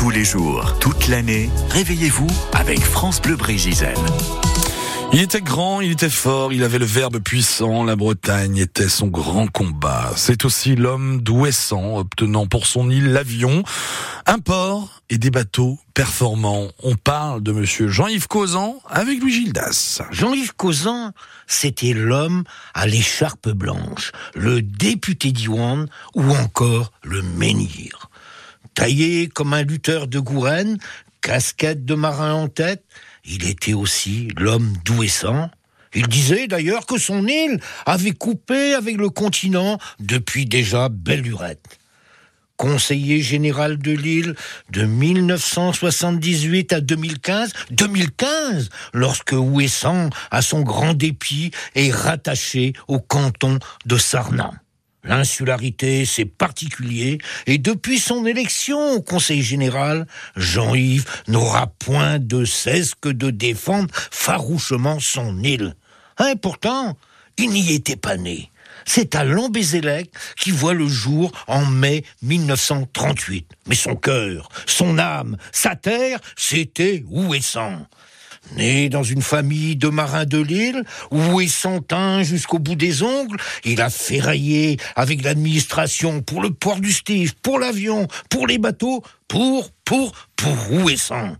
Tous les jours, toute l'année, réveillez-vous avec France Bleu Brégisen. Il était grand, il était fort, il avait le verbe puissant, la Bretagne était son grand combat. C'est aussi l'homme d'Ouessant, obtenant pour son île l'avion, un port et des bateaux performants. On parle de monsieur Jean-Yves Causan avec Louis Gildas. Jean-Yves Causan, c'était l'homme à l'écharpe blanche, le député d'Iwan ou encore le menhir. Taillé comme un lutteur de Gourenne, casquette de marin en tête, il était aussi l'homme d'Ouessant. Il disait d'ailleurs que son île avait coupé avec le continent depuis déjà belle lurette. Conseiller général de Lille de 1978 à 2015, 2015, lorsque Ouessant, à son grand dépit, est rattaché au canton de Sarnat. L'insularité, c'est particulier, et depuis son élection au Conseil général, Jean-Yves n'aura point de cesse que de défendre farouchement son île. Hein, pourtant, il n'y était pas né. C'est à Lambézélec qui voit le jour en mai 1938. Mais son cœur, son âme, sa terre, c'était Ouessant. Né dans une famille de marins de l'île, où est son teint jusqu'au bout des ongles, il a ferraillé avec l'administration pour le port du Stif, pour l'avion, pour les bateaux, pour, pour, pour Ouessant.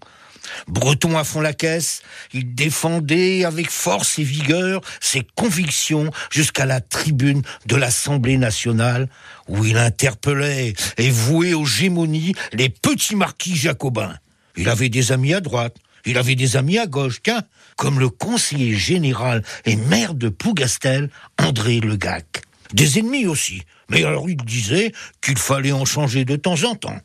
Breton à fond la caisse, il défendait avec force et vigueur ses convictions jusqu'à la tribune de l'Assemblée nationale, où il interpellait et vouait aux gémonies les petits marquis jacobins. Il avait des amis à droite, il avait des amis à gauche, comme le conseiller général et maire de Plougastel, André Legac. Des ennemis aussi, mais alors il disait qu'il fallait en changer de temps en temps.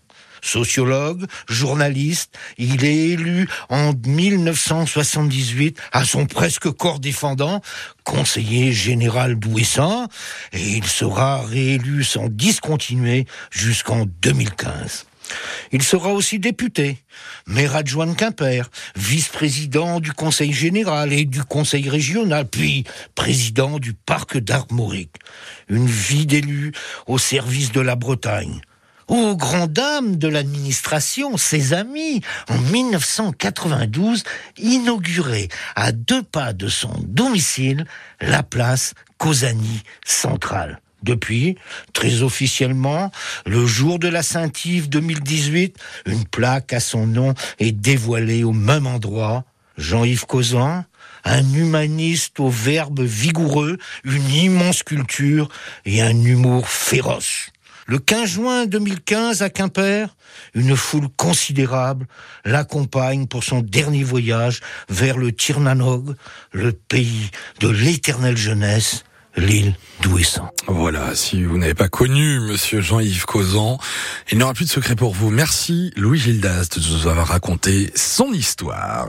Sociologue, journaliste, il est élu en 1978 à son presque corps défendant, conseiller général d'Ouessant, et il sera réélu sans discontinuer jusqu'en 2015. Il sera aussi député, maire adjoint de Quimper, vice-président du Conseil général et du Conseil régional, puis président du parc d'Armorique. Une vie d'élu au service de la Bretagne. Aux grandes dames de l'administration, ses amis, en 1992, inauguré à deux pas de son domicile la place Cosani centrale. Depuis, très officiellement, le jour de la Saint-Yves 2018, une plaque à son nom est dévoilée au même endroit. Jean-Yves Causan, un humaniste au verbe vigoureux, une immense culture et un humour féroce. Le 15 juin 2015 à Quimper, une foule considérable l'accompagne pour son dernier voyage vers le Tirnanog, le pays de l'éternelle jeunesse l'île d'Ouessant. Voilà, si vous n'avez pas connu Monsieur Jean-Yves Causan, il n'y aura plus de secret pour vous. Merci Louis Gildas de nous avoir raconté son histoire.